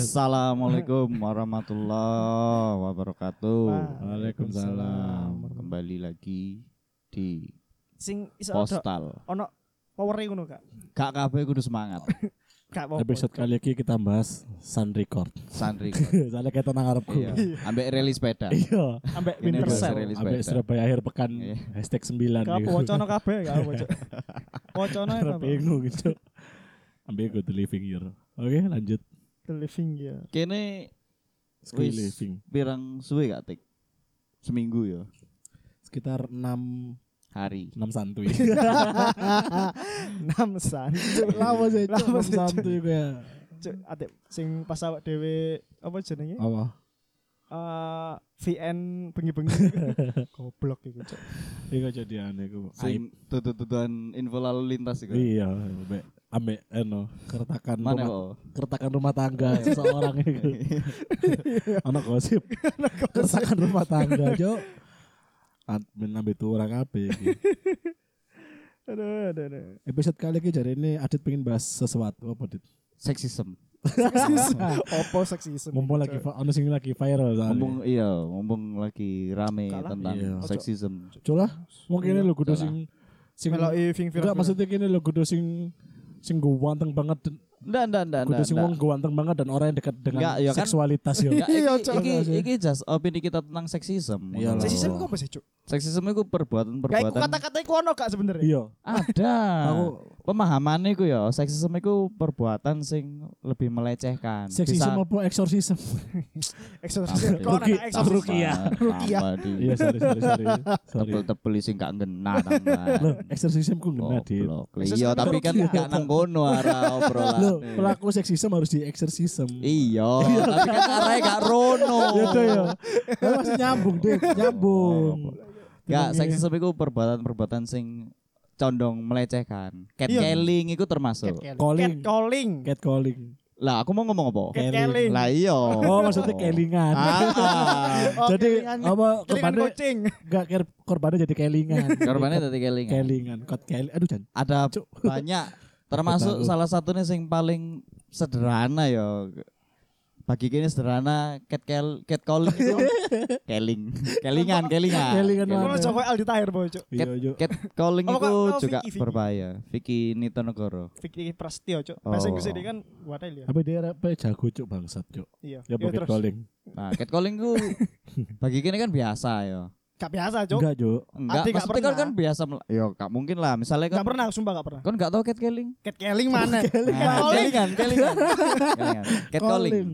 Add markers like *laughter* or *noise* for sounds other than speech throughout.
Assalamualaikum warahmatullahi wabarakatuh. Waalaikumsalam. Kembali lagi di Sing iso postal. ono power ngono gak? Gak kabeh kudu semangat. *laughs* Gak apa-apa. Episode kali ini kita bahas Sun Record. Santri. *laughs* Soalnya kita nang ngarepku. Iya. Ambek rilis sepeda. *laughs* Iya. ambek winter sale. sepeda. Surabaya akhir pekan Iya. hashtag 9 Gak apa wocono kabeh Cuk. Wocono Karena apa? bingung gitu. Ambil good living year. Oke lanjut. Living ya. Kene Wis. living. pirang suwe gak tik? Seminggu ya. Sekitar 6 Hari. 6 santuy. *laughs* Enam san. Cuk. Lama sih, Cuk. Lama 6 sih, Cuk. santuy kayak Cuk, ate sing pas awak dhewe apa jenenge? apa? Eh VN bengi-bengi. *laughs* Goblok iku, Cuk. Iya jadi aneh ku. Aib. Sing tutut-tututan info lalu lintas iku. Iya, ambek ambek eno keretakan Mana rumah keretakan rumah tangga *laughs* seseorang itu. *laughs* Anak gosip. keretakan rumah tangga, Cok. Admin ambil tuh orang apa iki. *laughs* Aduh, aduh, aduh. Episode kali ini jadi ini Adit pengen bahas sesuatu apa Dit? Seksism. Opo seksisme. Mumpung lagi ono sing lagi viral soalnya. Mumpung iya, mumpung lagi rame Kalah. tentang Iya. seksism. Coba mungkin ini lo kudu sing sing meloki enggak maksudnya gini lo kudu sing sing ganteng banget dan Nggak, nggak, nggak, kudu nggak, sing nggak. wong ganteng banget dan orang yang dekat dengan Enggak, ya kan? seksualitas ya. Enggak, *laughs* Iya, iki, iki, just opini kita tentang seksism. Iya. Seksisme iku apa sih, Cuk? Seksism itu perbuatan-perbuatan kata-kata iku ono gak sebenarnya? Iya. ada. Aku- pemahaman itu ya, seksism itu perbuatan sing lebih melecehkan. Seksisme apa eksorsism? Eksorsisme. *laughs* Kok Ruki- anak eksorsisme? Rukiah. Rukiah. Iya, sorry sorry sorry. *laughs* Tebel-tebel sing gak ngena. Loh, eksorsism ku ngena Dit. Iya, tapi kan gak nang kono arah obrolan. Loh, pelaku seksisme harus di eksorsism. *laughs* Iya, tapi kan arahnya gak rono. Ya tuh ya. Lah masih nyambung deh, nyambung. Gak, Tenang, seksisme itu perbuatan-perbuatan sing condong melecehkan. Catcalling itu termasuk. Calling. Calling. Cat calling. Lah, aku mau ngomong apa? Catcalling. Lah iya. Oh, maksudnya kelingan. Ah, *laughs* Oh, Jadi kelingan- apa Kelingan korbannya kucing. enggak korbannya jadi kelingan. *laughs* korbannya tadi kelingan. kelingan, kot keling. Aduh, Jan. Ada Cuk. banyak *laughs* termasuk salah satunya yang paling sederhana ya. Bagi kini sederhana cat cal cat calling itu *laughs* keling. Kelingan, kelingan. Kelingan mana? Jokowi Aldi Tahir boy, Cuk. Iya, Cat, yo. cat calling Apa, itu oh, juga Vicky, Vicky. berbahaya. Vicky Nitonegoro. Vicky Prasetyo. Bahasa Oh. Inggris ini kan wadah ya. Tapi dia apa jago cuk bangsat cuk. Iya. Ya Iya, pakai terus. calling. Nah, cat calling itu bagi kini kan biasa ya. Gak biasa, Cuk. Enggak, Cuk. Enggak, gak maksudnya kan, kan biasa mel- ya gak mungkin lah. Misalnya kan Gak pernah, sumpah gak pernah. Kan gak tahu cat calling? Cat calling mana? Nah, calling. kelingan, kelingan. Kelingan. Cat.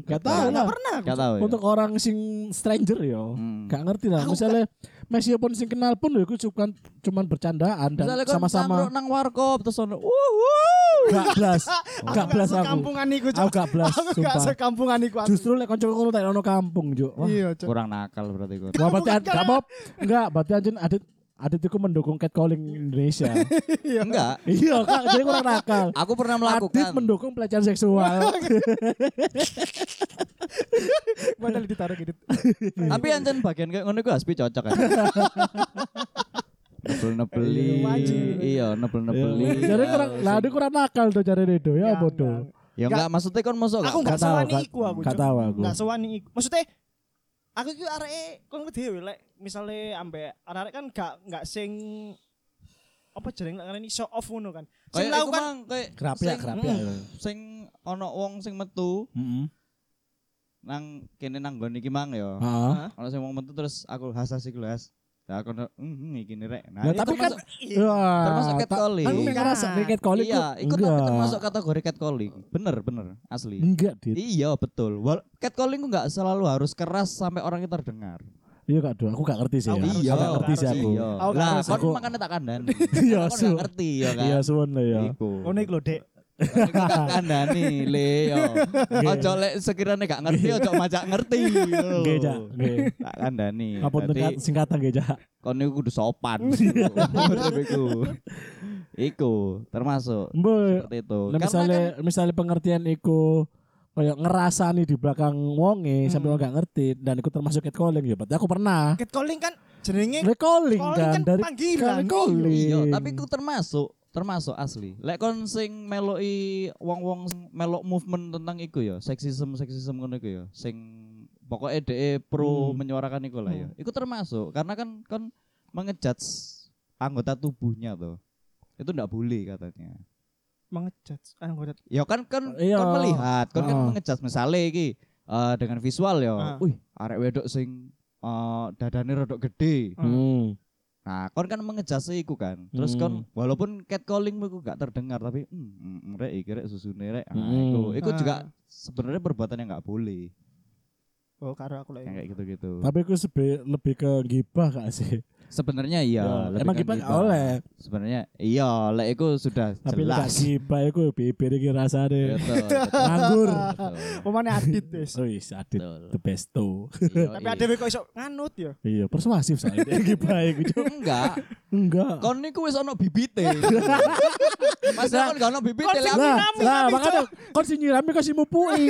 Gak tahu lah. Gak pernah. Gak tahu ya. Untuk orang sing stranger yo, Hmm. gak ngerti lah. Misalnya Messi pun sing kenal pun itu cuman cuman bercandaan dan Misalnya sama-sama nang, nang warkop terus ono wuh gak blas, *laughs* gak blas aku. Sekampungan iku, Cuk. Aku gak blas, Aku gak sekampungan iku. asli. Justru lek kanca ngono tak ono kampung. Wah, Iya, kurang nakal berarti. Wah, berarti gak Bob. Enggak, berarti anjing adit adit itu mendukung catcalling Indonesia. *laughs* Enggak. iya, Kak, jadi kurang nakal. Aku pernah Adit melakukan. mendukung pelecehan seksual. *laughs* Padahal ditaruh gitu. Tapi anjen bagian kayak ngono gue aspi cocok *laughs* kan. Nebel nebeli. Iya. Iya, nebel nebeli. Jadi kurang lah dia kurang nakal tuh cari itu ya Enggak, bodoh. enggak. Ya enggak maksudnya kan masuk Aku Gak gak tahu, sewani iku aku. gak Cuk. tahu aku. Gak sewani iku. Maksudnya aku iki areke kon dhewe lek misale ambek arek kan gak gak sing apa jeneng lek ngarani show off ngono kan. Sing lakukan mang kayak Kerap ya, sing- ono wong sing metu Heeh. nang kene nang nggon iki mang ya. Heeh. Ono sing wong metu terus aku hasas iki lho, Has. Lah aku hmm iki nih rek. Nah, Lah, itu tapi kan termasuk- Wah, termasuk tak- catcalling. Kan ngerasa nih catcalling Iya, tapi enggak. termasuk kategori catcalling. Bener, bener, asli. Enggak, Dit. Iya betul. Wal catcalling ku nggak selalu harus keras sampai orang itu terdengar. Iya Kak Do, aku gak ngerti sih. Aku ya. nggak Aku gak ngerti sih aku. Iya. Aku Lah, kon aku- makanya tak kandani. *laughs* Iya, su. nggak ngerti ya kan. Iya, suwun lah ya. Iku lho, Dek. Iku kandani le yo. Ojo lek sekiranya gak ngerti ojo majak ngerti. Nggih, Jak. Nggih. Tak kandani. Dekat singkatan nggih, Jak? kon niku kudu sopan. *laughs* Iku. Iku termasuk seperti itu. Nah, misalnya kan- misalnya pengertian iku kayak ngerasa nih di belakang wonge sampai orang gak ngerti dan ikut termasuk catcalling ya berarti aku pernah Cat calling kan jenenge calling Calling kan kan dari panggilan. calling Iya, tapi ku termasuk termasuk asli. Lek kon sing meloki wong-wong sing melok movement tentang iku ya, seksisme seksisme ngono iku ya, sing pokoknya DE pro Hmm. menyuarakan iku lah ya. Iku termasuk karena kan kon mengejudge anggota tubuhnya tuh. Itu ndak boleh katanya. Mengejat anggota Ya kan kan Iya. kon melihat, kon kan Ah. mengejudge misalnya iki eh, dengan visual ya. Ah. Wih, arek wedok sing eh, dadane rodok gede. Hmm. Nah, kon kan mengejase iku kan. Terus kon Hmm. walaupun catcalling iku gak terdengar tapi hmm, mm, rek iki rek susune rek. Nah, Hmm. iku iku Ah. juga sebenarnya perbuatan yang gak boleh. Oh, karo aku Yang lagi. kayak gitu-gitu. Tapi aku sebe- lebih ke gibah gak sih? Sebenarnya iya, Ya, emang kan gibah gibah. gak oleh. Sebenarnya iya, lek iku sudah Tapi jelas. gibah iku bibir iki rasane. Nganggur. Pemane adit wis. Wis adit Betul. the besto. Iya, Tapi iya. ada kok iso nganut ya. Iya, persuasif saya *laughs* gibah iku. Enggak. Enggak. Kon niku wis ono bibite. *laughs* Masa kon gak ono bibite Lah, nyirami, lah tapi, makanya kon sing nyirami kok sing mupui.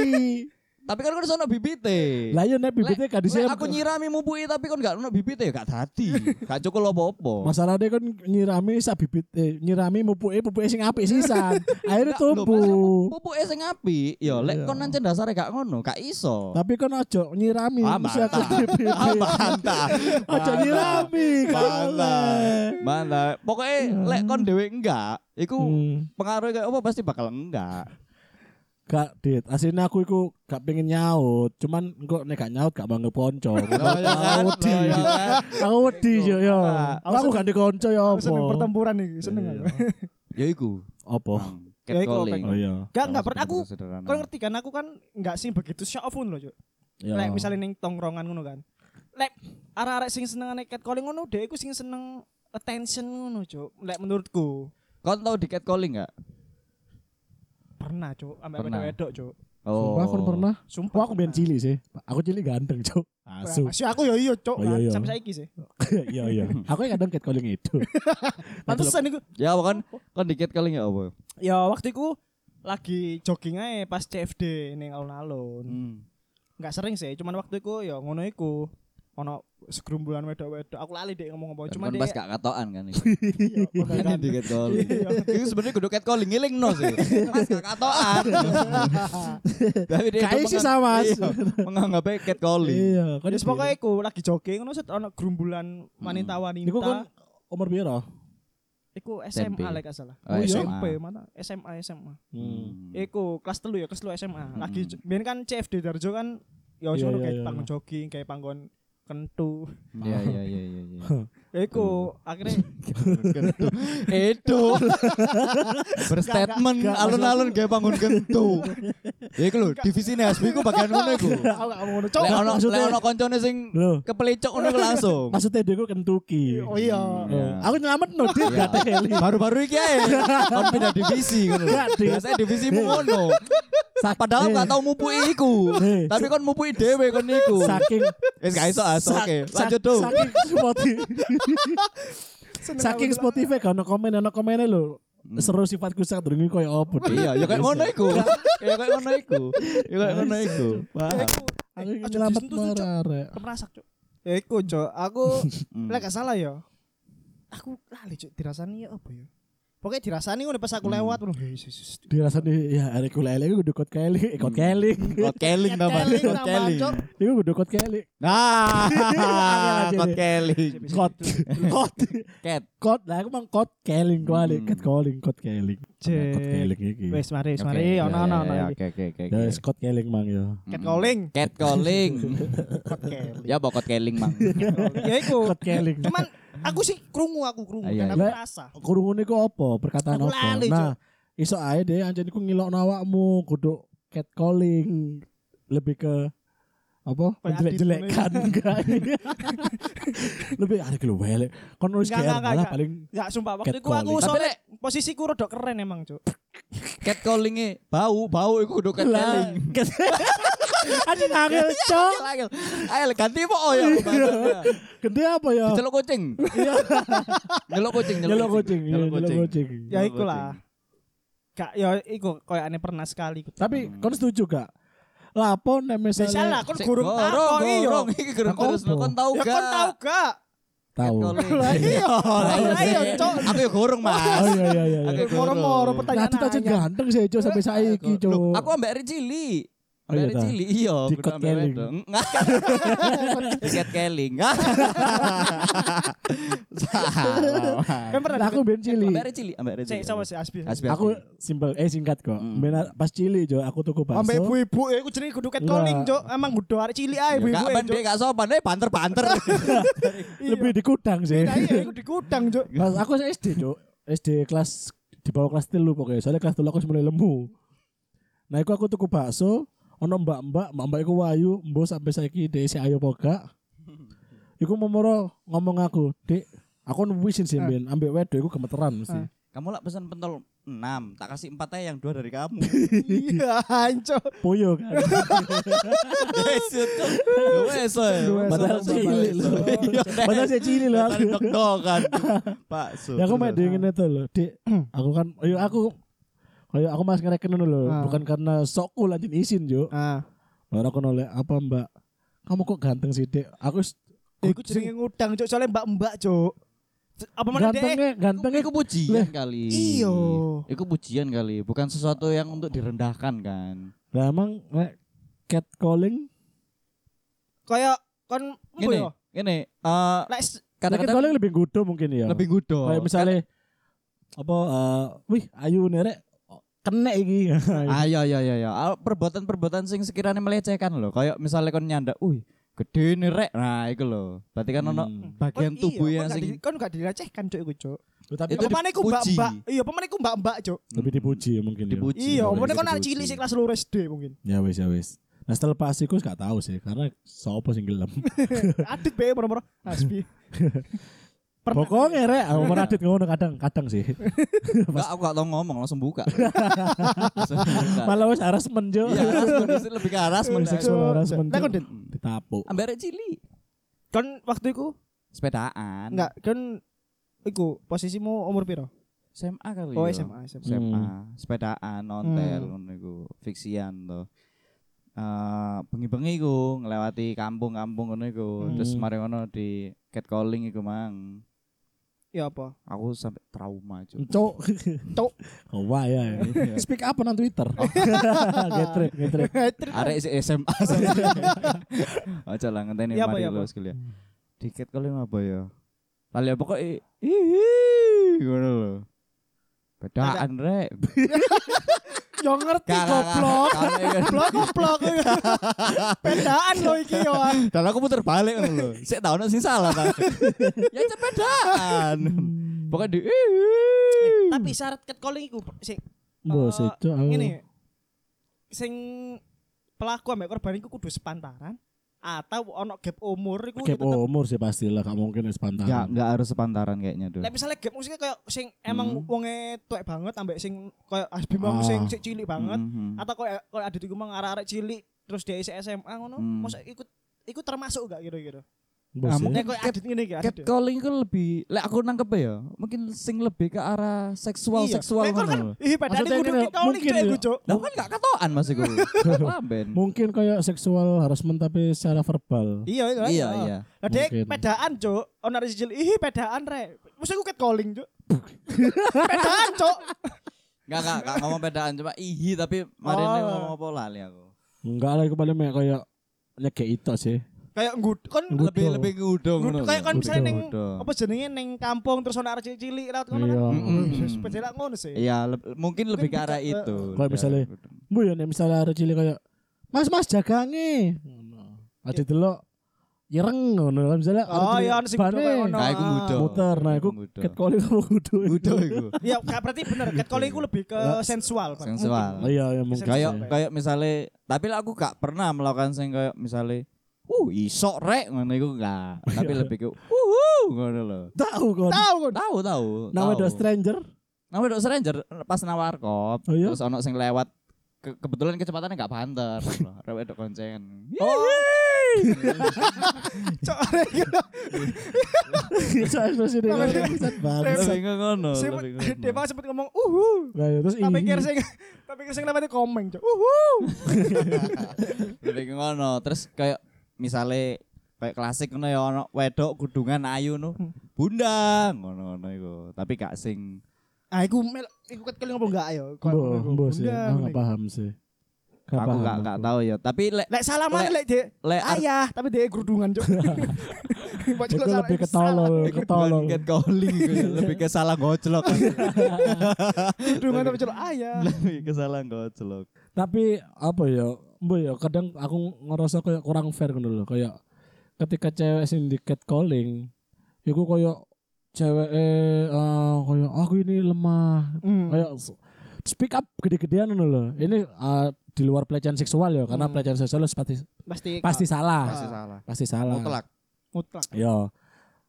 Tapi kan kon wis ono bibite. Lah iya nek bibitnya gak disiram. aku nyirami mupui tapi kon gak ono bibite ya gak dadi. *laughs* Gak cukup apa-apa. Masalahnya kan nyirami sak bibit eh, nyirami mupuke pupuke sing apik sisan. *laughs* Akhirnya tumbuh. Pupuke sing apik, ya lek Iya. kon nancen dasare gak ngono, gak iso. Tapi kan ojo nyirami mesti aku mantap. *laughs* bibit. Ah, mantap. Ojo nyirami Mantap. kalau. Mantap. Pokoknya lek kon dhewe enggak, iku Hmm. pengaruhnya kayak apa pasti bakal enggak. Gak dit, aslinya aku iku gak pengen nyaut, cuman kok nek gak nyaut gak bangga ponco. *laughs* Ya kan? Aku wedi. Loh, ya kan? Aku wedi yo yo. Aku aku gak di konco ya Aku seneng apa. pertempuran iki, seneng Iya. aku. Ya iku. Apa? Ya, Catcalling. apa? Oh iya. Gak enggak pernah aku. Kau ngerti kan aku kan enggak sih begitu show off loh, Cuk. Ya. Lek misalnya ning tongkrongan ngono kan. Lek arek-arek sing senengane catcalling ngono dhek iku sing seneng attention ngono, Cuk. Lek menurutku. Kon tau di catcalling enggak? Pernah, Cuk. Ambek Pernah. wedok, Cuk. Sumpah aku pernah. Sumpah. Aku ben pernah. cilik sih. Aku cilik ganteng, Cuk. Asu. Masih aku ya iya, Cuk. Oh, iya, iya. Sampai saiki sih. *laughs* Iya iya. Aku yang kadang catcalling itu. *laughs* Pantesan iku. Ya apa kan? Kon di catcalling ya apa? Ya waktu itu lagi jogging aja pas CFD ning alun-alun. Hmm. Enggak sering sih, cuman waktu itu ya ngono iku. Ono segerumbulan wedok-wedok. Aku lali dek ngomong apa, Cuman cuman pas dek gak katoan kan *laughs* iya, di catcalling. Iya. Itu sebenarnya kudu catcalling ngiling no sih. Pas gak katoan. *laughs* Tapi dia Kayak sih sama. iya, menganggapnya catcalling. Iya, kan Terus pokoknya iku lagi jogging ngono set ono gerumbulan wanita-wanita. Iku kan umur piro? Iku SMP. SMA lek gak salah. Oh, iya. SMP mana? SMA SMA. Hmm. Iku kelas telu ya, kelas telu SMA. Lagi Hmm. biyen kan CFD Darjo kan ya wis Iya, ono iya, kayak iya. panggon jogging, kayak panggon kentu. Iya iya iya iya. *laughs* iku akhirnya. Edo. *laughs* Berstatement gak, alun-alun kayak bangun kentu. Ya iku lho, divisi HSP iku bagian ngono iku. aku gak ngono. Ono maksudnya- ono koncone sing Loh, kepelicok ngono iku langsung. maksudnya dia gue Kentucky. Oh iya. Aku nyelamet no dia Iya. gak teli. Baru-baru iki ae kon pindah divisi ngono. Dik. Biasanya divisimu ngono. Sak- Padahal gak tau mupui iku. Tapi kon mupui dhewe kon niku. saking Wis gak iso aso sak- oke. sak- Lanjut tuh. Saking saking. Spotify kan komen ono komennya lho. Seru sifatku sak durungi koyo opo. Iya, *laughs* ya kayak ngono iku. Ya kayak ngono iku. Ya kayak ngono iku. Ya Paham. Aku nyelamet marah. Keperasak, Cok. Ya iku, Cok. Aku Hmm. lek gak salah ya. Aku lali, Cok. Dirasani ya apa ya? Pokoknya dirasani ngono pas aku Hmm. lewat ngono. Hei, sus, sus. Dirasa nih ya hari kula elek kudu kot keling, eh, kot Hmm. keling. *laughs* Kot keling nama, kot keling. Cok. Iku kudu kot keling. Nah, *laughs* kot deh. keling. Kot kot Ket. kot lah aku mang kot keling kuali, Hmm. ket kot keling. Nah, Cek. Kot keling iki. Wes mari, mari. Ono ono ya, ono. iki. Oke, oke, oke. Ya wes kot keling mang ya. Cat calling. Cat calling. Kot keling. Ya bokot keling, Mang. *laughs* Ya iku. Kot keling. Cuman aku sih krungu aku krungu Ah, iya, dan aku iya. rasa. Kurungun iku apa? Perkataan Aku apa? lali, Nah, iso ae deh anjen iku ngilokno awakmu kudu cat calling lebih ke apa? Jelek-jelekan enggak. *laughs* lebih ada kelu welek. Kon nulis Enggak, GR enggak, malah enggak. paling Ya sumpah waktu itu aku Catcalling. Lek posisiku rodok keren emang, Cuk. cat callingnya bau, bau iku kudu cat lah. calling. *laughs* Anjing angel, Cok. Ayo, ganti po oh ya. bahasanya. Gede apa ya? Celuk kucing. Iya. Kucing, Nyelok kucing, iya, nyelok kucing. Ya iku lah. Gak ya iku koyo aneh pernah sekali. Tapi kon setuju gak? Lapor nek Misalnya misalnya kon gurung gorong, yo. gorong iki gerung Apa? terus kon tau Ya gak? kon tau gak? Tahu. Lah iya, lah iya, Cok. Aku ya gorong, Mas. Oh iya iya iya. Oke, iya. Moro-moro Nah, pertanyaan. Aja ganteng sih Cuk sampai saiki Cuk. Aku ambek Eri. Oh, iya Eri ta? Cili iya, Di Kot Keling. Cat keling. *laughs* Kan pernah Nah, aku ben cili. Ambek Eri Cili, ambek Cili. sama si Asbi. Asbi, Aku simpel eh singkat kok. Mm. Ben pas cili Jo, aku tuku bakso. Ambek ibu-ibu eh aku jenenge kudu catcalling, Enggak. Cok. Emang kudu arek cilik ae Ya, ibu-ibu. Gak ben dia gak sopan, eh banter-banter. *laughs* Lebih di kudang sih. Nah, iya, iku di gudang, Cok. Pas aku SD Cuk. SD kelas di bawah kelas telu pokoknya. Soalnya kelas telu aku mulai lemu. Nah, iku aku tuku bakso, ono mbak-mbak, mbak-mbak iku wayu, mbok sampai saiki dhek si ayo poga. Iku momoro ngomong aku, "Dek, aku nuwisin sih Ah. ben, ambek wedok iku gemeteran mesti." Ah. Kamu lah pesan pentol 6, tak kasih 4 aja yang 2 dari kamu. Iya, Cok. Poyo kan. Itu. Wes, Dua Padahal cilik bakso. loh. Padahal saya cilik loh aku. Dok-dokan. *laughs* Pak Su. Ya aku main dingin itu loh, Dek. Aku kan, ayo aku Kayak aku mas ngereken dulu loh, Ah. bukan karena sokku lanjut izin Jo. Ah, Baru aku nolak apa mbak? Kamu kok ganteng sih dek? Aku s- iku jenenge ngudang, Cok. Soalnya mbak-mbak, Cok. Apa mana dek? gantengnya gantengnya Iku pujian kali. Iyo. Iku pujian kali, bukan sesuatu yang untuk direndahkan kan. Lah emang nek cat calling Kayak kan Gini, ya? gini, eh Lek s- cat kadang-kadang calling lebih gudo mungkin ya. lebih gudo. Kayak misalnya apa eh wih ayu nih rek kena iki. Ayo ayo ayo ayo. Perbuatan-perbuatan sing sekiranya melecehkan loh. Kayak misalnya kon nyanda, "Wih, gede nih rek." Nah, itu loh. Berarti kan ono Hmm. bagian Kon tubuh iya, yang kon sing di- kon gak dilecehkan, Cok, iku, Cok. Tapi Itu Pemane ku dipuji. mbak-mbak. Iya, pemane ku mbak-mbak, Cok. lebih dipuji ya mungkin ya. dipuji. Iya, pemane kon arek cilik sih kelas loro SD mungkin. Ya wis ya wis. Nah setelah pas iku gak tahu sih karena sopo sing gelem. *laughs* Adit bae moro-moro. Asbi. *laughs* Pernah- Pokoknya rek, aku meradit ngono kadang-kadang sih. *laughs* Enggak, aku gak tau ngomong, langsung buka. Langsung buka. Malah wis harassment Jo. Iya, lebih ke harassment. Cok. seksual kon, Dit. Ditapuk. Ambil arek cilik. Kon waktu iku Sepedaan. enggak kan iku posisimu umur piro? SMA kali Oh, ya. SMA, SMA. SMA, Hmm. sepedaan, ontel Hmm. ngono iku, fiksian to. Eh, bengi-bengi iku ngelewati kampung-kampung ngono iku. Hmm. Terus mari ngono di catcalling iku mang. Ya apa? Aku sampai trauma cuy. Cok. Cok. Oh wah ya. Speak up nang Twitter. *laughs* Getrip, getrip. Arek si SMA. *laughs* Aja lah ngenteni Ya apa, mari ya apa? lulus kuliah. Di catcalling apa ya? Lali apa kok i- ihi ngono lho. Bedaan rek. *laughs* Yo ngerti goblok. Goblok goblok. Pedaan lo iki yo. An. Dan aku puter balik ngono lho. Sik tau sing salah ta. ya cepedaan. Pokoknya di Eh, Tapi syarat catcalling iku sing Bos Eh, aku. ngene. Sing pelaku ambek korban iku kudu sepantaran atau ono gap umur iku Gap tetep umur sih pastilah gak mungkin wis pantaran. Ya enggak harus sepantaran kayaknya tuh. Lek misalnya gap maksudnya kayak sing emang Hmm. wonge tuwek banget ambek sing kayak Asbi mau Ah. sing cilik banget Mhm. atau kayak kayak ada di mang arek-arek cilik terus dia SMA ngono, Hmm. masa ikut ikut termasuk gak kira-kira? Ah, ya. mungkin- Nek kayak adit ngene iki adit. ya? Catcalling itu lebih, lek aku nangkep ya, mungkin sing lebih ke arah seksual Iya. kon kan ngono. ih padahal kudu catcalling mungkin cuk ya. iku cuk. Lah kan gak katoan Mas iku. *laughs* Lamben. Mungkin kayak seksual harassment tapi secara verbal. Iya iya. Iya iya. Lah dek pedaan cuk, ono cilik ih pedaan rek. Mesti aku catcalling cuk. *laughs* pedaan cuk. Enggak enggak enggak ngomong bedaan cuma ihi tapi mari Oh. ngomong apa lali aku. Enggak lah iku paling mek kayak nyegek itu sih. Kayak ngud kon Ngud- Lebih lebih ngudung ngud- ngono. kayak kon Ngudung. misalnya ning Ngudung. apa jenenge ning kampung terus ono arek cilik raut ngono kan. Iya. Mm-mm. Sepeda ngono sih. Iya, mungkin lebih ke arah itu. Kayak misalnya, Bu ya nek misalnya ada cilik kayak Mas Mas jagange. Ngono. Ada delok ireng ngono kan misalnya Oh, iya, ono sing ngono. Nah, iku ngudung. muter nah iku Ngudung. catcalling kamu kudu. Ngudung iku. *laughs* Iya, gak berarti bener. Catcalling itu lebih ke sensual, sensual. Iya ya mungkin. kayak kayak misalnya tapi aku gak pernah melakukan sing kayak misalnya uh isok rek ngono iku enggak tapi lebih ke uh ngono lho tahu kon. Tahu kon. tahu tahu Nama do stranger. nama dok stranger pas nawarkop Oh iya? terus ono sing lewat ke- kebetulan kecepatannya gak banter *laughs* rewet dok koncengan Oh. *laughs* Cok, Bisa ekspresi Bangsat banget. ngono sempet ngomong uhu. Nah, ya, terus ih. sing tak pikir sing komeng, Cok. Uhu. *laughs* lebih ke ngono terus kayak misalnya kayak klasik ngono ya ono wedok kudungan ayu no. Bundang ngono-ngono iku. Tapi gak sing Ah, iku mel, iku ket enggak Mbok, ngono iku. mbok sih. Bunda, Ah, ngono Nggak iku. paham sih. Nggak aku paham gak gak tahu ya. Tapi lek Lek salaman Lek- lek dek lek ayah, tapi dek kerudungan, Cuk. *laughs* Itu celok salah- lebih ke salah. tolol, Iku ke calling ya, lebih ke salah gojlok. Kerudungan *laughs* tapi celok ayah. lebih ke salah gojlok. Tapi apa ya? Mbok ya kadang aku ngerasa kayak kurang fair ngono lho, kayak ketika cewek sing di catcalling iku kayak cewek eh kayak aku ini lemah. Hmm. Kayak speak up gede-gedean lho. Ini ah, di luar pelecehan seksual ya, karena Hmm. pelecehan seksual pasti Pasti pasti salah. Pasti salah. Pasti salah. Mutlak. mutlak. Ya.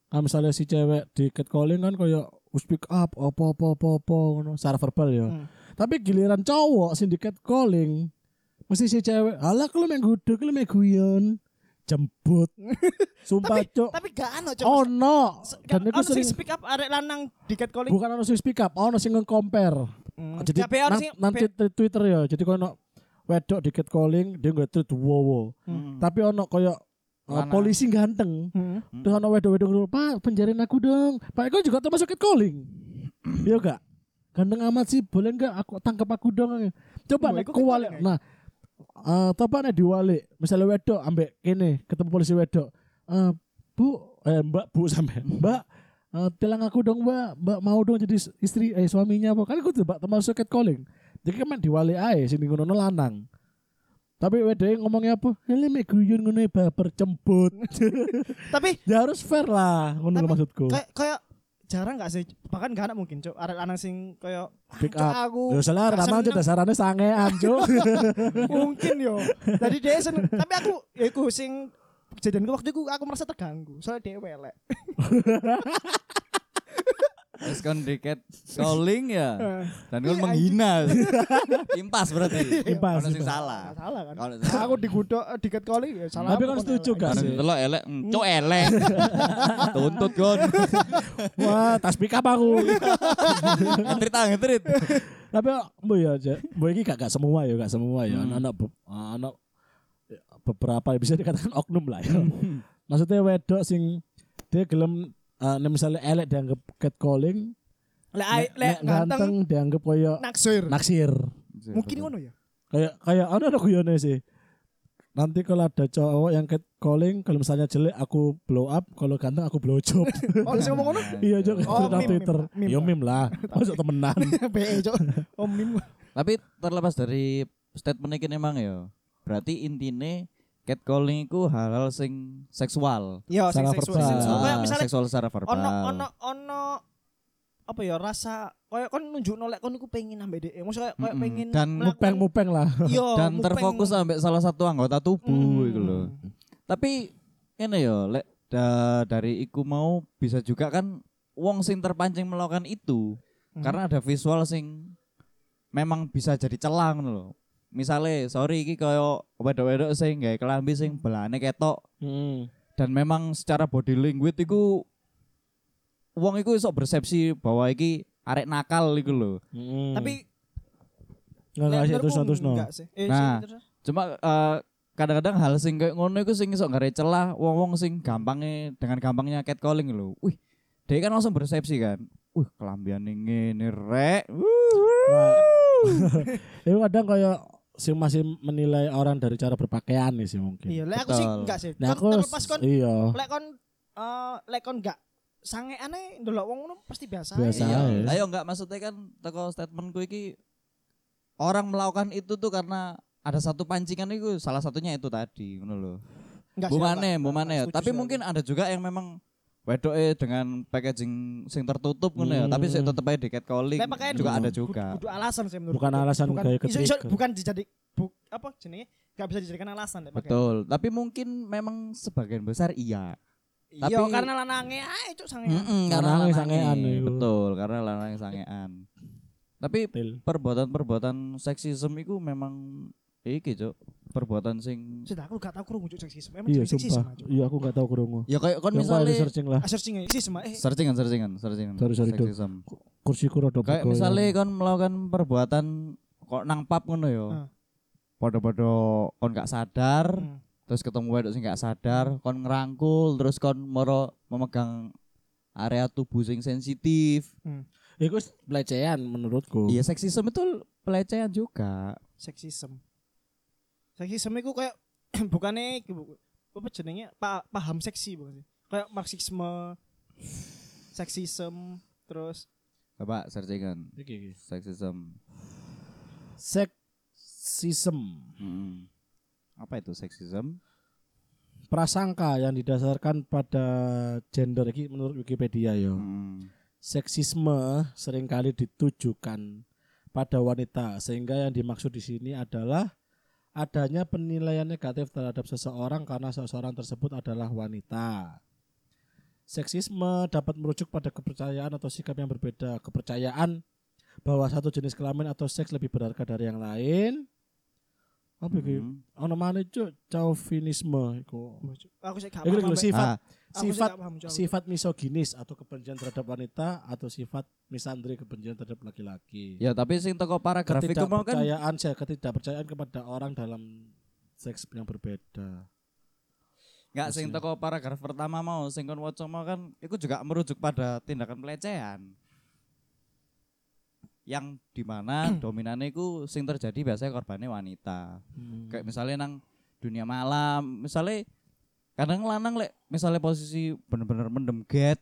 Kan misalnya si cewek di catcalling kan kayak speak up apa apa apa apa ngono secara verbal ya. Hmm. Tapi giliran cowok sing di catcalling mesti si cewek, "Alah kalau main gudeg, kalau main guyon." Jembut. *laughs* Sumpah, Cuk. Tapi gak ano, Cuk. Oh no. Dan sing sering speak up arek lanang di catcalling. bukan ono sing speak up, ono sing nge-compare. Hmm. Jadi Tapi ono nan- sing nanti Twitter ya. Jadi kalau ono wedok di catcalling dia nggak tweet wow. Hmm. Tapi ono koyo uh, polisi ganteng. Hmm. Terus ono wedok-wedok ngomong, Pak penjarain aku dong. Pak Eko juga termasuk catcalling. Iya gak? Ganteng amat sih, boleh enggak aku tangkap aku dong. Coba nek catcalling, Nah, eh nek diwalik, misalnya wedok ambek kene ketemu polisi wedok. Eh, Bu, eh Mbak Bu sampe. Mbak, eh, tilang aku dong Mbak. Mbak mau dong jadi istri eh suaminya apa? Kan aku tuh Mbak termasuk catcalling. Jadi kan diwalik ae sing ngono lanang. Tapi wedoknya ngomongnya apa? Hele mek guyon ngono e, baper cembut. Tapi *laughs* ya harus fair lah, ngono maksudku. kayak kayak jarang gak sih bahkan gak ada mungkin cuk arek lanang sing kayak Pick "Cuk, up. aku Ya salah aja seneng." dasarannya sangean, Cuk. *laughs* *laughs* mungkin yo jadi dia seneng tapi aku ya iku sing kejadian waktu itu aku merasa terganggu soalnya dia welek *laughs* Terus kan diket calling ya. *laughs* Dan kan Iya, menghina. *laughs* Impas berarti. Impas, impas. salah. Salah kan aku digudok eh, di calling ya salah Tapi kan kon setuju gak sih? delok elek, mm, cuk elek. *laughs* Tuntut kon. Wah, tas pick up aku. Ngetrit ah, ngetrit. Tapi mbok ya aja. Mbok iki gak gak semua ya, gak semua ya. Hmm. Anak anak beberapa ya bisa dikatakan oknum lah ya. Hmm. Maksudnya wedok sing dia gelem eh, nek misalnya elek dianggap catcalling, lek lek ganteng dianggap koyo naksir naksir. mungkin ngono ya Kayak kayak ana ada guyone sih. Nanti kalau ada cowok yang catcalling, kalau misalnya jelek aku blow up, kalau ganteng aku blow job. *laughs* oh sing ngomong ngono *laughs* iya, Cuk, Oh, meme, Twitter. meme, Yo meme. meme lah. Masuk temenan. *laughs* BE cuk oh mim Tapi terlepas dari statement ini emang ya. Berarti intine catcalling itu hal-hal sing seksual. yo sing seksual verbal. sing seksual. Ah, misalnya seksual secara verbal. ono ono ono apa ya rasa kayak kon nunjuk nolek kon iku pengen ambek dhek maksudnya kayak Mm-mm. pengen Dan Mupeng-mupeng lah. iya *laughs* dan mupeng. terfokus sampai salah satu anggota tubuh gitu loh. Tapi ini ya lek da- dari iku mau bisa juga kan wong sing terpancing melakukan itu Hmm. karena ada visual sing memang bisa jadi celang loh. Misale sorry iki koyo wedok-wedok sing gawe kelambi sing belane ketok Hmm. dan memang secara body language iku wong iku iso persepsi bahwa iki arek nakal iku lho. Hmm. tapi nggak nggak lek sih terus terus no. sih eh Nah. sih. Cuma eh, kadang-kadang hal sing kayak ngono iku sing iso ngare celah wong-wong sing gampangnya dengan gampangnya catcalling lho. Wih, dia kan langsung persepsi kan. Wih, kelambiane ngene rek. Wah. *laughs* Itu kadang kayak sih masih menilai orang dari cara berpakaian nih sih mungkin. iya lek aku sih enggak sih Nah Kon aku terlepas kon iya lek kon eh lek kon enggak sange aneh ndelok wong ngono pasti biasa Biasa. Iya. Ayo enggak maksudnya kan teko statementku iki orang melakukan itu tuh karena ada satu pancingan itu salah satunya itu tadi ngono lho. Enggak sih, Bumane, enggak. bumane ya. Setuju Tapi mungkin ada juga yang memang wedoke dengan packaging sing tertutup ngono ya, Hmm. tapi sih tetep aja di catcalling Lek pakaian juga ada juga. kudu, alasan sih menurut Bukan alasan kayak iso, bukan dijadi bu, apa jenenge enggak bisa dijadikan alasan. Betul, tapi mungkin memang sebagian besar iya. Iya, Tapi- karena lanange ae cuk sange. Mm-mm, Karena lanangnya, sangean itu. Betul, karena lanang sangean. Tapi perbuatan-perbuatan seksisme itu memang iki, Cuk. Perbuatan sing Sudah aku gak tau krungu cuk seksisme. Emang Iya seksisme, sumpah. Cuk. Iya aku gak tahu kerungu. ya kayak kon Yang misalnya searching lah. Ah, searching seksisme eh searchingan, searchingan, searchingan. Sorry, sorry, Dok. Seksisme. Kursiku rada Kayak misalnya kon melakukan perbuatan kok nang pub ngono ya. Ah. Podo-podo kon gak sadar, Hmm. terus ketemu wedok sing gak sadar kon ngerangkul terus kon moro memegang area tubuh sing sensitif Iku pelecehan menurutku. iya seksisme itu pelecehan juga seksisme seksisme itu kayak *clears throat* bukannya apa jenenge pa, paham seksi bukan sih kayak marxisme seksisme terus bapak searchingan Iki, iki. seksisme Seksism. Mm-mm. apa itu seksisme Prasangka yang didasarkan pada gender iki menurut Wikipedia ya. Mm. Seksisme sering kali ditujukan pada wanita sehingga yang dimaksud di sini adalah adanya penilaian negatif terhadap seseorang karena seseorang tersebut adalah wanita. Seksisme dapat merujuk pada kepercayaan atau sikap yang berbeda. Kepercayaan bahwa satu jenis kelamin atau seks lebih berharga dari yang lain. Apa iki? Mm. Ono maneh cuk, chauvinisme iku. aku sih gak Iku paham lho, sampai- sifat Ah, sifat paham, sifat misoginis atau kebencian terhadap wanita atau sifat misandri kebencian terhadap laki-laki. ya tapi sing teko paragraf iku mau kan Ketidakpercayaan saya ketidakpercayaan kepada orang dalam seks yang berbeda. Enggak sing teko paragraf pertama mau sing kon waca mau kan itu juga merujuk pada tindakan pelecehan. Yang di mana dominannya itu sing terjadi biasanya korbannya wanita. Kayak misalnya nang dunia malam, misalnya kadang lanang lek misalnya posisi bener-bener mendem get,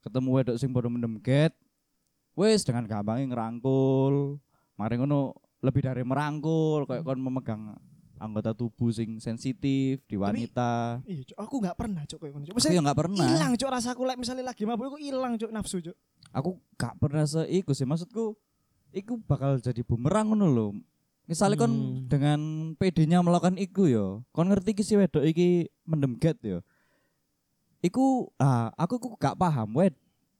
ketemu wedok sing bodo mendem get, wis dengan gampangnya ngerangkul. Mari ngono lebih dari merangkul, kayak kon memegang anggota tubuh sing sensitif di wanita. iya Cok. aku gak pernah cok kayak ngono. Aku ya nggak pernah. hilang cok rasaku lek misalnya lagi mabuk aku hilang cok nafsu cok Aku gak pernah seiku sih maksudku. Iku bakal jadi bumerang ngono lho. Misalnya kon Hmm. dengan PD-nya melakukan iku yo, kon ngerti ki si wedok iki mendem get yo. Iku ah aku ku gak paham wed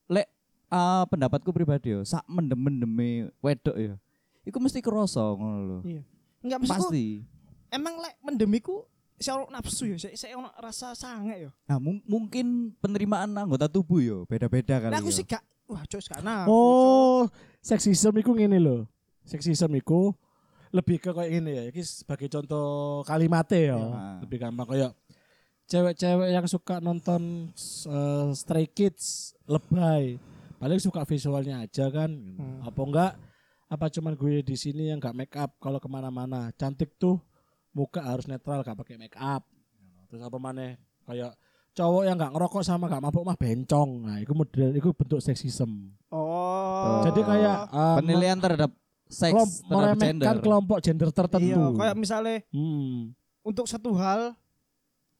lek ah, pendapatku pribadi yo, sak mendem-mendeme wedok yo. Iku mesti kerasa ngono lho. iya enggak Pasti. emang lek mendemiku saya ono nafsu ya saya saya ono rasa sange ya Nah, mung- mungkin penerimaan anggota tubuh yo beda-beda kali Lah aku sih gak wah cok gak nafsu Cok. Seksisme iku ngene lho. Seksisme iku lebih ke kayak ini ya. Iki sebagai contoh kalimatnya ya. Ya. Lebih gampang kayak cewek-cewek yang suka nonton eh, Stray Kids lebay. Paling suka visualnya aja kan. Hmm. Apa enggak? Apa cuman gue di sini yang enggak make up kalau ke mana-mana. Cantik tuh muka harus netral gak pakai make up. Terus apa mana? Kayak cowok yang nggak ngerokok sama nggak mabuk mah bencong. Nah, itu model itu bentuk seksisme. oh Jadi kayak uh, penilaian terhadap seks terhadap meremehkan gender. kelompok gender tertentu. iya kayak misalnya Hmm. untuk satu hal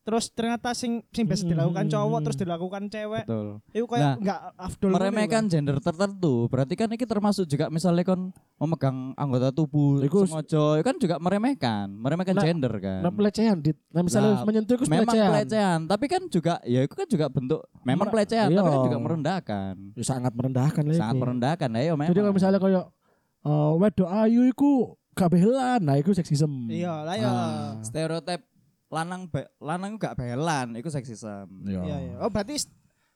terus ternyata sing sing biasa Hmm. dilakukan cowok terus dilakukan cewek Betul. itu kayak Nah, enggak afdol meremehkan kan. gender tertentu berarti kan ini termasuk juga misalnya kon memegang anggota tubuh Iku- sengaja itu kan juga meremehkan meremehkan Nah, gender kan Nah, pelecehan dit. Nah, misalnya Nah, menyentuh itu memang pelecehan. pelecehan tapi kan juga ya itu kan juga bentuk memang Mer- pelecehan tapi kan iya. juga merendahkan Ya, sangat merendahkan lah sangat merendahkan ya memang Jadi kalau misalnya kayak uh, wedok ayu iku gak behelan, nah iku seksisme. iya lah ya Ah. stereotip lanang be, lanang gak belan itu seksisme Iya. iya iya oh berarti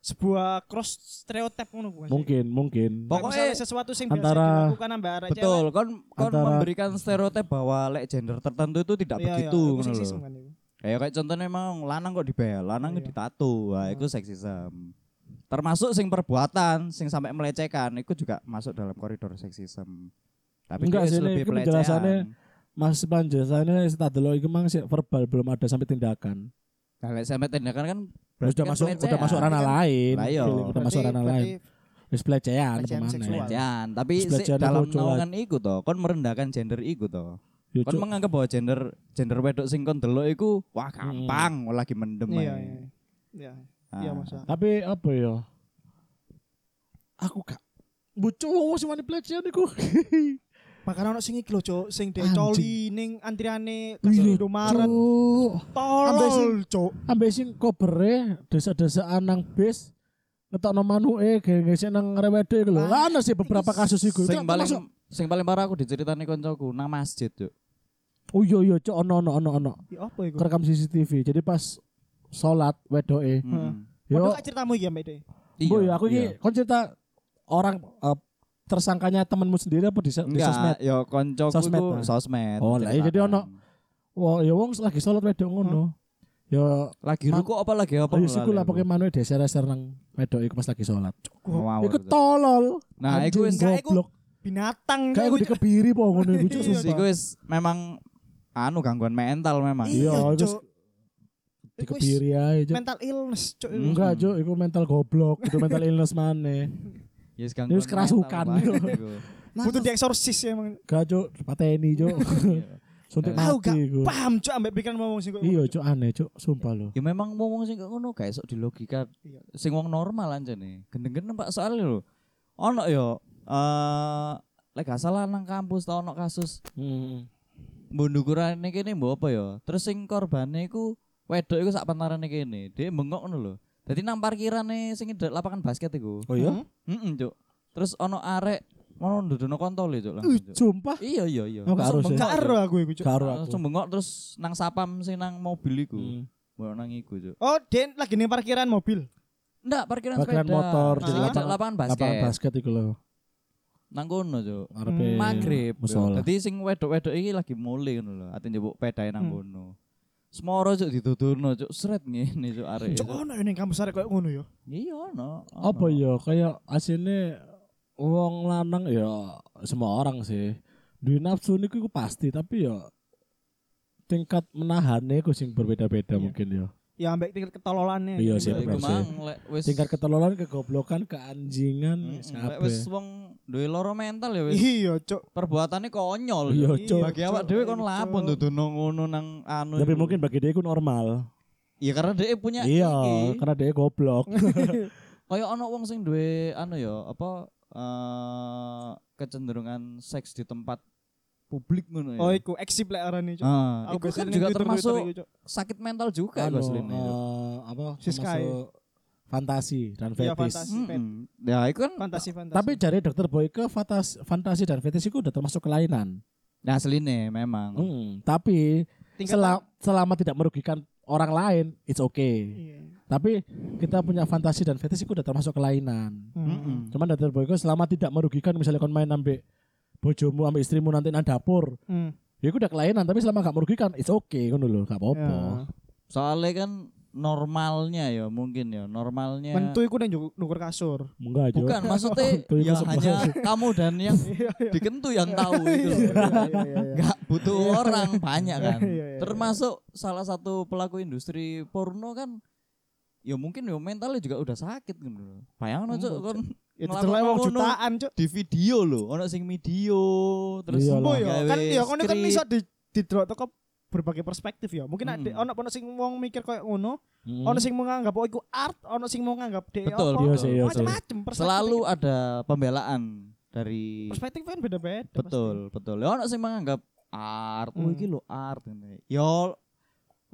sebuah cross stereotip ngono bukan sih? Mungkin, mungkin. Pokoknya misalnya sesuatu sing biasa antara- dilakukan ambek arek betul kon kon Antara- memberikan stereotip bahwa lek gender tertentu itu tidak cewek. Iya, begitu iya, itu ngono lho. kan itu. Kayak kayak contohnya emang lanang kok dibel, lanang Iya. kok ditato. Wah, itu seksisme. Termasuk sing perbuatan, sing sampai melecehkan, itu juga masuk dalam koridor seksisme. Tapi Enggak itu sih, lebih penjelasannya- pelecehan. Mas penjelasannya tak delok iku mang verbal belum ada sampai tindakan. Nah, lek sampai tindakan kan Udah berarti kan masuk pelecehan. udah masuk ranah Kan- lain. Lah iya. Feeling, Udah masuk ranah lain. Wis pelecehan Pelecehan. Tapi si, pelecehan dalam naungan iku toh, kon merendahkan gender iku toh. Ya, Kon menganggap bahwa gender gender wedok sing kon delok iku wah gampang, lagi mendem iya ae. iya. Iya. Ah. Iya masa. Tapi apa ya? Aku gak Bucu sing wani pelecehan iku. *laughs* Bahkan ono sing iki lho, Cuk, sing de Anjing. coli ning antriane Iya, Indomaret. Cuk. Tolol, Cuk. Ambek sing kobere desa-desaan nang bis ngetokno manuke gengese nang rewede iku lho. Ana sih beberapa kasus iku. Sing paling sing paling parah aku diceritani koncoku nang masjid, Cuk. Oh iya iya cok ono ono ono ono. Ya apa iku? Kerekam CCTV. Jadi pas sholat wedoke. Hmm. Yo, kak ceritamu iki ambek Dek. Ya aku iki kon cerita orang eh, tersangkanya temenmu sendiri apa di, so- di sosmed? Enggak, ya koncoku Sosmed, iku nah. sosmed. Oh, lah, iya, jadi ono-. Wah, ya wong lagi sholat wedok ngono. Yo Lagi ruko apa lagi apa? ayo siku lah lali aku. pokoke manuke deser-deser nang wedok iku pas lagi sholat. Ngawur Iku tolol. Nah, iku wis iku- goblok. Binatang. Kayak aku Cuk. dikebiri po ngono iku cuk Iya, sumpah. Iku wis memang anu gangguan mental memang. Iya, Iya, iku. Iku Dikebiri ae mental illness, Cuk. Enggak cuk, iku mental goblok, itu mental illness maneh. Yes, Ini wis kerasukan. Butuh dieksorsis ya emang. Gak cuk, pateni cuk. Suntik Aku mati gak iku. paham Cuk ambek pikiran ngomong sing kok. Iya cuk aneh cuk, sumpah lo. Ya memang ngomong sing kok ngono gak esok di logika Iya. sing wong normal aja nih. Gendeng-gendeng Pak soalnya lho. Ono yo eh lek gak salah nang kampus tau ono kasus Hmm. mbundukurane kene mbok apa ya. Terus sing korbane iku wedok iku sak pantarane kene. Dia bengok ngono lho. Dadi nang parkirane sing di lapangan basket iku. Oh iya? Heeh, Cuk. Terus ono arek mau ndudono kontol Cuk Ih, langsung. Cuk. sumpah. Iya iya iya. Oh, gak harus Gak ero Cuk. aku iku, Cuk. Karo aku. bengok terus nang sapam sing nang mobil iku. Hmm. Mbok nang iku, Cuk. Oh, Den lagi ning parkiran mobil. Enggak, parkiran, Parkiran sepeda. motor di lapangan- lapangan basket. Lapangan basket iku lho. Nang kono, Cuk. Musola. Dadi sing wedok-wedok iki lagi mulai ngono lho. Ate njupuk pedae nang Hmm. Semoro cuk dituturno cuk sret ngene cuk arek. Cuk ono ning kampus arek koyo ngono ya. Iya ono. Apa ya kayak asine wong lanang ya semua orang sih. Duwe nafsu niku iku pasti tapi ya tingkat menahannya iku sing berbeda-beda Iya. mungkin ya. Ya ambek tingkat ketololannya. Iya Ya sih, iku sih. mang lek wis Tingkat ketololan, kegoblokan, keanjingan, wis lek wis wong duwe loro mental ya wis. Iya, Cuk. Perbuatannya konyol. Iya, Cuk. Cuk. Bagi awak dhewe kon Cuk. lapun dudono ngono nang anu. Tapi mungkin bagi dia itu normal. Iya karena dia punya Iya, iki. karena dia goblok. *laughs* Kayak ono wong sing duwe anu ya, apa eh kecenderungan seks di tempat publik ngono ya. Oh, iku eksip lek arane, Cuk. Ah, Aku itu kan juga Twitter- termasuk Twitter iku, sakit mental juga iku asline. Eh, apa? Siska termasuk fantasi dan Iya, fetis. fantasi. Mm-mm. Ya itu kan Fantasi-fantasi. Tapi dari dokter Boyke fantasi, fantasi dan fetis itu udah termasuk kelainan. nah asline memang. Hmm, tapi tingkat sela- selama tidak merugikan orang lain, it's okay. Iya. Tapi kita punya fantasi dan fetis itu udah termasuk kelainan. Hmm. Mm-mm. Cuman dokter Boyke selama tidak merugikan misalnya kon main ambek bojomu ambek istrimu nanti nang dapur, Hmm. ya itu udah kelainan. Tapi selama gak merugikan, it's okay ngono lho, gak apa-apa. Ya. Soalnya kan normalnya ya mungkin ya normalnya Mentu iku nang njuk- nukur kasur. Enggak aja. bukan *laughs* maksudnya ya hanya *laughs* kamu dan *laughs* yang Iya, iya. dikentu yang tahu itu loh. Iya, nggak butuh orang banyak kan termasuk salah satu pelaku industri porno kan ya mungkin ya mentalnya juga udah sakit gitu loh bayangin aja Hmm, kan Ya wong ngono. jutaan, Cuk. di video loh ono sing video terus. Mbok ya, kan ya kono kan iso di didelok teko berbagai perspektif ya. Mungkin ada Hmm. ono ono sing wong mikir koyo ngono, Hmm. ono sing menganggap oh iku art, ono sing mau nganggap dhek Betul, perspektif. selalu ada pembelaan dari perspektif kan beda-beda. betul betul ya ono sing menganggap art oh Hmm. iki lo art ngene. yo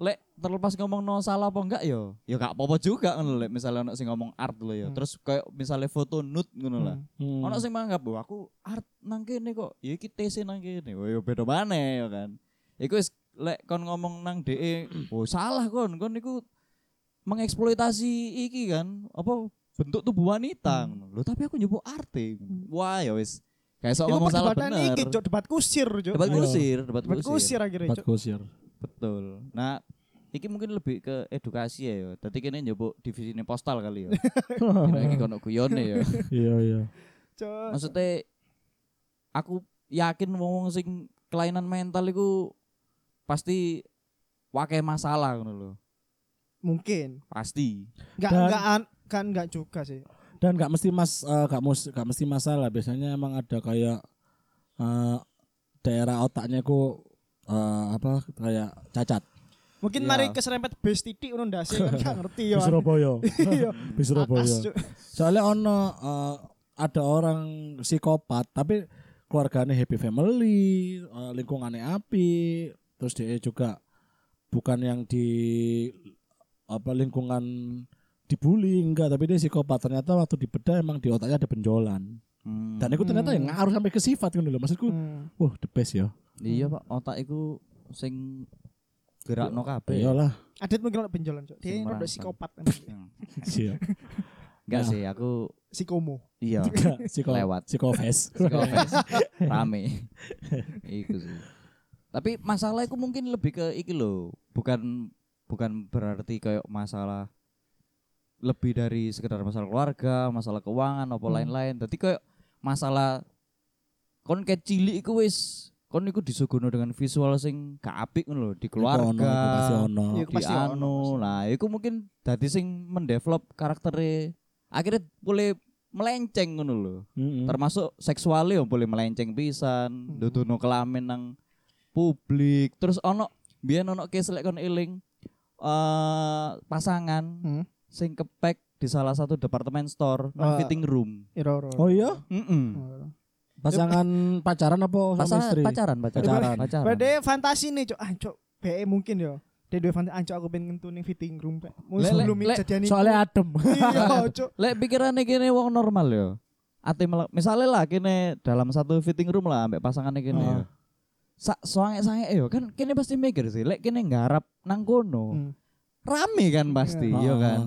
lek terlepas ngomong no salah apa enggak yo yo gak apa-apa juga ngono lek misalnya ono sing ngomong art lo ya Hmm. terus kayak misalnya foto nude ngono lah pasti. Hmm. ono sing menganggap bahwa aku art nang kene kok ya iki TC nang kene yo beda maneh ya kan iku wis lek kon ngomong nang DE *clears throat* oh salah kon kon iku mengeksploitasi iki kan apa bentuk tubuh wanita Hmm. lho tapi aku nyebut arte wah ya wis kayak sok Iku ngomong salah bener iki, debat kusir, Cuk. debat Iya. kusir debat Debat kusir kusir akhirnya, Cuk. kusir. Betul nah iki mungkin lebih ke edukasi ya yo dadi kene njupuk divisi ini postal kali ya *laughs* kira iki kono guyone ya Iya iya. Maksudnya aku yakin wong sing kelainan mental iku pasti wakai masalah ngono lho Mungkin. pasti Enggak enggak an- kan enggak juga sih. Dan gak mesti mas, eh, gak mus, gak mesti masalah. Biasanya emang ada kayak eh, daerah otaknya ku eh, apa kayak cacat. Mungkin Iya. mari keserempet base titik ngono ndase kan gak ngerti ya. Di Surabaya. *laughs* Iya. *laughs* Di Surabaya. Soalnya ono eh, ada orang psikopat tapi keluarganya happy family, eh, lingkungannya api, terus dia juga bukan yang di apa lingkungan dibully enggak, tapi dia psikopat. Ternyata waktu dibedah emang di otaknya ada benjolan. Hmm. Dan itu ternyata yang ngaruh sampai ke sifat kan dulu. Maksudku, Hmm. wah the best ya. iya pak otak iku sing gerakno kabeh Iyalah. Adit mungkin ono benjolan, Cuk. Dia rada psikopat kan. *laughs* Hmm. Iya. enggak Nah. sih aku Psikomo. iya *laughs* psiko Lewat. psikofes. *laughs* Psikofes. rame iku sih tapi masalah iku mungkin lebih ke iki lho bukan bukan berarti kayak masalah lebih dari sekedar masalah keluarga, masalah keuangan apa Hmm. lain-lain. Jadi kayak masalah kon kayak cilik iku wis kon iku disuguhno dengan visual sing gak apik ngono lho di iku pasti keluarga. ono. Iya, Di anu. Nah, iku mungkin dadi sing mendevelop karakternya akhirnya boleh melenceng ngono lho. Mm-mm. Termasuk seksualnya yang boleh melenceng pisan, duduno kelamin nang publik. Terus ono biyen ono case lek kon eling eh pasangan Hmm. sing kepek di salah satu departemen store nang Ah. fitting room. Iro-iro. Oh iya, Heeh. pasangan pacaran apa sama Pasangan istri? pacaran, pacaran, Pacaran. pacaran. Berarti fantasi nih, cok. Ah, cok. BE mungkin ya. Dia dua fantasi, ah, cok aku pengen ning fitting room, Pak. Sebelum kejadian. Soalnya adem. iya, *laughs* cok. Lek pikirane kene wong normal ya. Ate melak- misalnya lah kene dalam satu fitting room lah ambek pasangannya kene Ah. ya. Sak sange-sange yo kan kene pasti mikir sih lek kene nggarap nang kono. Hmm. Rame kan pasti, Iya. yo Ah. kan.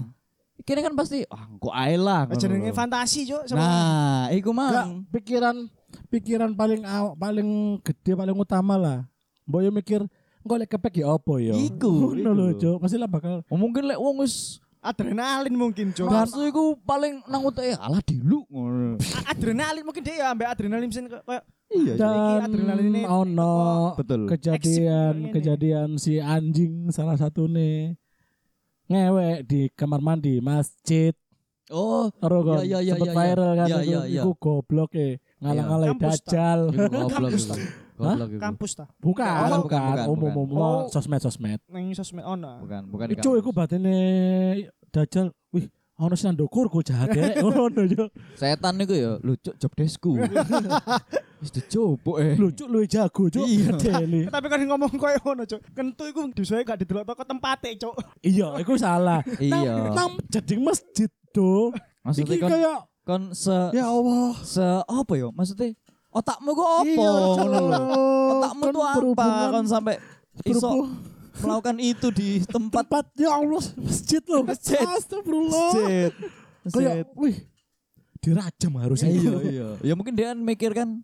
Kene kan pasti ah kok ae lah. Jenenge fantasi, cok. sama- Nah, iku mang. pikiran pikiran paling aw- paling gede paling utama lah. Mbok yo mikir engko lek kepek ya apa ya? Iku, Ngono lho. Cuk. Pasti lah bakal Oh, mungkin lek wong wis adrenalin mungkin, cok. Maksud iku paling nang uteke alah dilu ngono. Adrenalin mungkin dia ya ambek adrenalin mesin kayak Iya. dan adrenalin ini ono Betul. kejadian kejadian si anjing salah satu nih ngewek di kamar mandi masjid Oh, kon, Iya, iya, iya, sempet iya, iya. viral kan Iya, iya, iya. iku goblok e ngalang-alai Kampus, tak? dajal iku goblok Kampus iku. ta? Goblok iku. kampus ta. bukan Bukan, bukan, bukan, umum umum Oh. sosmed sosmed Nang sosmed ono. Bukan, bukan di Iku iku kampus. batine dajal wih ono sing ndukur ku jahat ya *laughs* ngono yo Setan niku ya lucu job deskku. *laughs* Wis dicoba eh. lucu lu jago cuk Iya. Deli. *laughs* Tapi kan ngomong koyo ngono, Cuk. Kentu iku disuwe gak didelok toko tempate, Cuk. iya iku salah *laughs* Iya. nang jadi masjid do Maksudnya kon kayak kon se ya Allah se apa ya? Maksudnya otakmu kok apa Iya, ngono lho. Cuk. Otakmu tuh apa kon sampai iso melakukan itu di tempat tempat ya Allah masjid loh Masjid. astagfirullah masjid. kayak wih dirajam harusnya iya iya. Ya mungkin dia kan mikir kan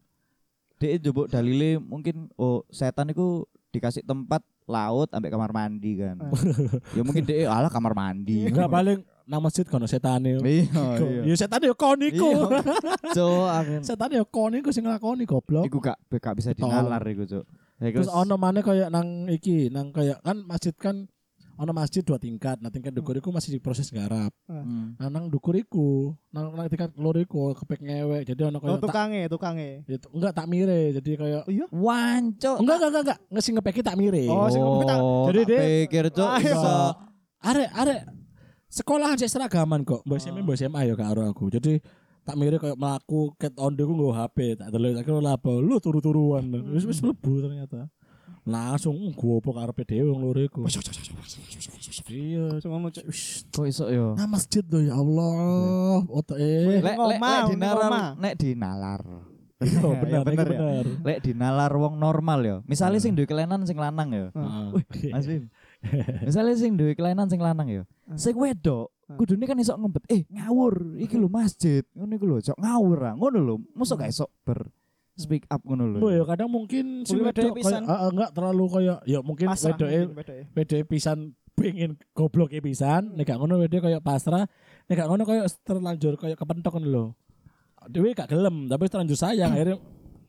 dia coba dalile mungkin oh setan itu dikasih tempat laut ambek kamar mandi kan. *laughs* ya mungkin dia alah kamar mandi. enggak paling nang masjid kono setane Iya *laughs* Kok- iya. ya setan ya kon iku Iya. *laughs* Cuk, setan ya kon iku sing nglakoni goblok Iku gak gak bisa dinalar iku, Cuk. Ya, terus ono mana kayak nang iki nang kayak kan masjid kan ono masjid dua tingkat nah tingkat dukur iku masih diproses garap Hmm. nah nang dukur iku nang, nang tingkat loro iku kepek ngewek jadi ono Oh, kayak tak tukange, tukange. itu enggak tak mire jadi kayak Oh iya. Wancuk. enggak enggak enggak enggak nggak sing ngepeki tak mire Oh, sing ngepeki tak- Jadi tak dia- pikir, Cuk, Ayo. iso arek arek sekolahan sih seragaman kok mbak SMA mbak SMA ya karo aku jadi tak mirip kayak melaku ket onde ku nggo HP tak delok tak kira lah apa lu turu-turuan wis wis mlebu ternyata langsung gua apa karepe dhewe wong loro iku iya ngono, Cuk. kok iso yo. nah masjid loh ya Allah otak eh Lek lek dinalar, nek dinalar. oh, Ya, benar bener benar ya. benar Lek dinalar wong normal yo. Misalnya sing duwe kelainan sing lanang yo. Heeh. Mas Bim. *laughs* Misalnya sing duwe kelainan sing lanang yo. Sing wedok kudune kan iso ngempet eh ngawur iki lho masjid ngono iku lho cok ngawur ah ngono lho mosok gak iso ber speak up ngono lho Oh ya kadang mungkin si wedok pisan. ah, enggak terlalu kayak ya mungkin wedoke wedoke. pisan pengen goblok pisan nek gak ngono wedoke kayak pasrah nek gak ngono kayak terlanjur kayak kepentok ngono lho Dewe gak gelem tapi terlanjur sayang akhirnya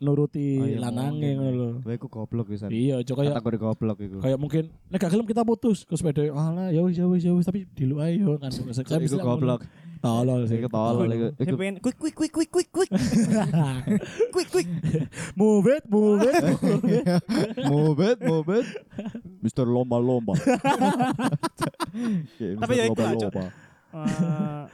nuruti oh, iya, lanange ngono lho. Kowe iku goblok pisan. Iya, aja kaya kategori goblok iku. Kayak mungkin nek gak gelem kita putus ke sepeda. Alah, ya wis ya wis ya wis tapi dilu ayo kan. Saya bisa goblok. Tolol sih. Tolol iku. Saya pengen quick quick quick quick quick quick. quick *laughs* quick. Move it, move it. move it, *laughs* move it. Mister lomba-lomba. Tapi ya iku aja. Eh,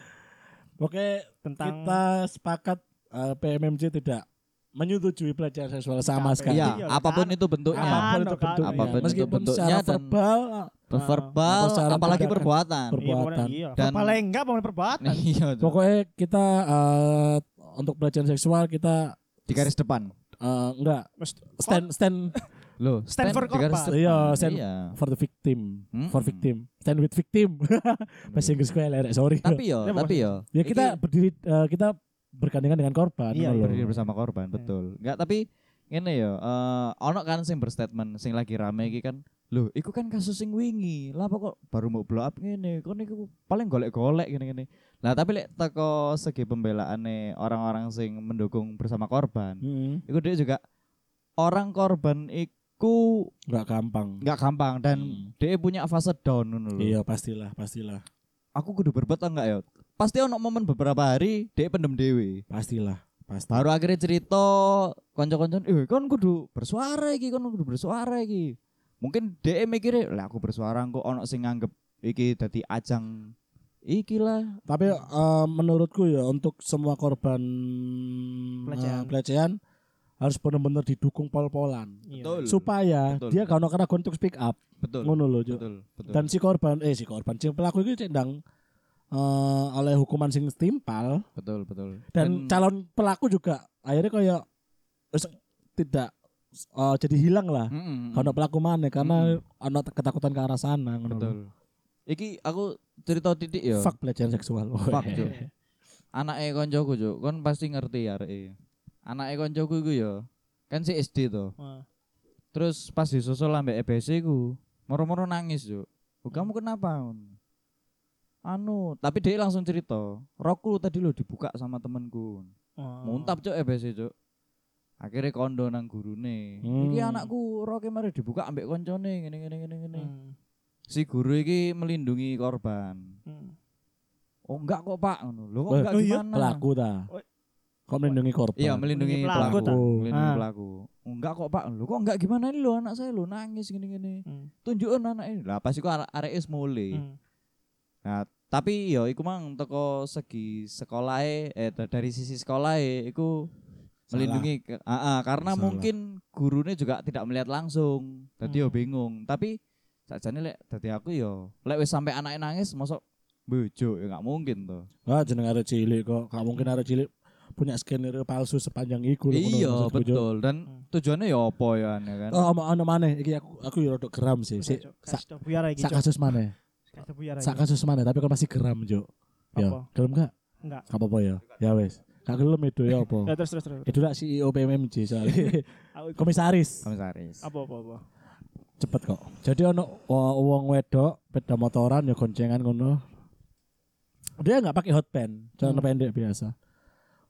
Oke, tentang kita sepakat eh, uh, PMMJ tidak menyetujui pelecehan seksual sama sekali. Iya, Iya, apa pun kan. itu bentuknya. Apa pun itu bentuknya. Apa pun itu Meskipun bentuknya secara dan- verbal Verbal, Atau secara apalagi perbuatan. Iya, perbuatan. iya. Dan- paling enggak paling perbuatan. *laughs* Iya. Pokoknya kita eh, untuk pelecehan seksual kita di garis depan. eh, enggak stand stand Loh, Stand for di garis korban. Iya, stand Iya. for the victim, Mm-mm. for victim, stand with victim. *laughs* Bahasa Inggris gue lerek, sorry. Tapi yo, Ya, tapi yo. ya kita berdiri eh, kita bergandengan dengan korban. Iya, ngono lho. berdiri bersama korban, betul. Enggak, tapi ngene yo, eh ono kan sing berstatement sing lagi rame iki kan Loh, iku kan kasus sing wingi. Lah kok baru mau blow up ngene? Kon iku paling golek-golek gini-gini. Lah tapi lek teko segi pembelaane orang-orang sing mendukung bersama korban, Hmm. iku dia juga orang korban iku Nggak gampang. nggak gampang dan Hmm. dia punya fase down lho. Iya pastilah, pastilah, Aku kudu berbuat enggak ya? Pasti ono momen beberapa hari dia pendem dewe. pastilah, pasti. Baru akhirnya cerita konco-konco, eh kon kudu bersuara iki, kon kudu bersuara iki. Mungkin dia mikirnya, lah aku bersuara kok ono sing nganggep iki dadi ajang iki lah. Tapi eh, menurutku ya untuk semua korban Pelecehan. eh, pelecehan harus benar-benar didukung pol-polan Iya. Betul. supaya Betul, dia gak ono keraguan untuk speak up Betul. ngono loh. Betul, betul. dan si korban eh si korban si pelaku itu cendang eh, oleh hukuman sing setimpal betul, betul. dan calon pelaku juga akhirnya kayak tidak eh, jadi hilang lah Mm-mm. kalau pelaku mana karena ono ketakutan ke arah sana betul. Iki aku cerita titik ya. fuck pelecehan seksual Fuck, Jo. Anake koncoku, Jo. Kon pasti ngerti areke. Anake koncoku iku ya kan si SD to. Wah. Terus pas disusul ambek EBC ku, moro-moro nangis, Jo. "Oh, kamu kenapa? Anu, tapi dia langsung cerita, rokku tadi lo dibuka sama temenku. Wah. Muntap cok EBC cok. Akhirnya kondo nang gurune. Hmm. Iki anakku roke mari dibuka ambek koncone ngene ngene ngene ngene. Hmm. Si guru iki melindungi korban. Hmm. Oh enggak kok Pak ngono. Lho kok enggak oh iya? gimana? pelaku ta Oh. kok melindungi korban Iya, melindungi Melindungi pelaku. pelaku, ta? Melindungi Ah. pelaku. Oh, enggak kok Pak. Lho kok enggak gimana ini lo anak saya lo nangis gini gini. Hmm. Tunjukin anak ini. Lah pas iku arek wis mulai. Hmm. Nah, tapi yo iku mang teko segi sekolahe eh da- dari sisi sekolahe iku Salah. melindungi ke- ah, ah, karena Salah. mungkin gurunya juga tidak melihat langsung. Dadi yo Hmm. bingung. Tapi sakjane lek dadi aku yo lek wis sampai anaknya nangis mosok bojo ya nggak mungkin tuh. Wah jeneng arek cilik kok. Gak mungkin arek cilik punya skenario palsu sepanjang iku Iya betul dan Hmm. tujuannya ya apa ya kan. Oh, ono ono maneh iki aku aku ya rada geram sih. Si, Cok, sak kasus maneh. Sak kasus maneh tapi kan masih geram, Jo. Ya, Apa? gelem gak? Enggak. Gak apa-apa ya. Ya wes. Gak gelem itu ya apa? Ya terus terus terus. Itu lah CEO PMMJ soalnya. *laughs* *laughs* Komisaris. Komisaris. Apa apa apa. Cepet kok. Jadi ono wong wedok beda motoran ya goncengan ngono. Dia nggak pakai hot pen, celana Hmm. pendek biasa.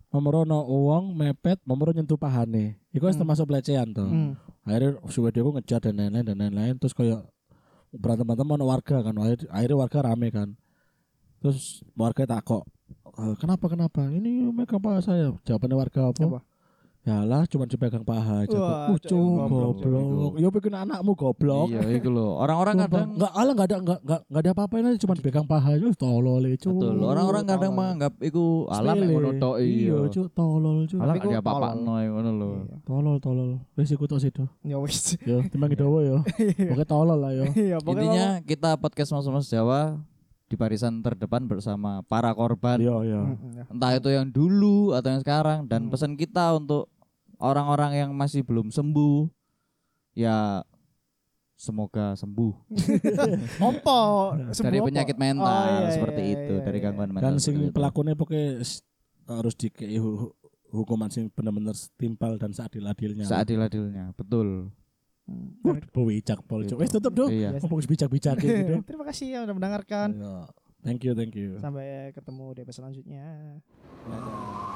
Nomor ono uang mepet, nomor nyentuh pahane. Iku wis Hmm. termasuk pelecehan tuh. Hmm. Akhirnya si wedok ngejar dan lain-lain dan lain-lain terus kayak berantem berantem ono warga kan. Akhir- Akhirnya warga rame kan. Terus warga takok, "Eh, kenapa kenapa? Ini megang paha saya. Jawabannya warga apa? Apa? Ya lah cuma dipegang paha aja. Wah, Uh, cok, cuk, goblok, goblok. Ya bikin anakmu goblok. Iya itu loh. Orang-orang kadang enggak ala enggak ada enggak enggak enggak ada apa-apain aja cuma dipegang paha aja tolol ya, cuk. betul. Orang-orang kadang menganggap iku alam ngono tok Iya, iya. cuk, tolol cuk. Alam Tapi gak ku apa-apa tolol. no ngono lho. Iya. Tolol tolol. Wis iku tok sido. Ya wis. Ya, timbang dawa ya. *laughs* Oke tolol lah ya. Iya, pokoknya Intinya kita podcast Mas Mas Jawa di barisan terdepan bersama para korban Iya, iya. Entah itu yang dulu atau yang sekarang dan Hmm. pesan kita untuk orang-orang yang masih belum sembuh ya semoga sembuh *laughs* Apa? dari penyakit mental Oh, iya, seperti iya, itu iya, dari iya. gangguan mental Dan sing pelakunya pokoknya harus dikei hu- hukuman sing benar-benar setimpal dan seadil-adilnya. seadil-adilnya betul Hmm. Wah, bewicak pol cuk. Wis tutup dong. iya Ngomong bijak-bijak gitu. *laughs* Terima kasih yang sudah mendengarkan. Thank you, thank you. Sampai ketemu di episode selanjutnya. Dadah.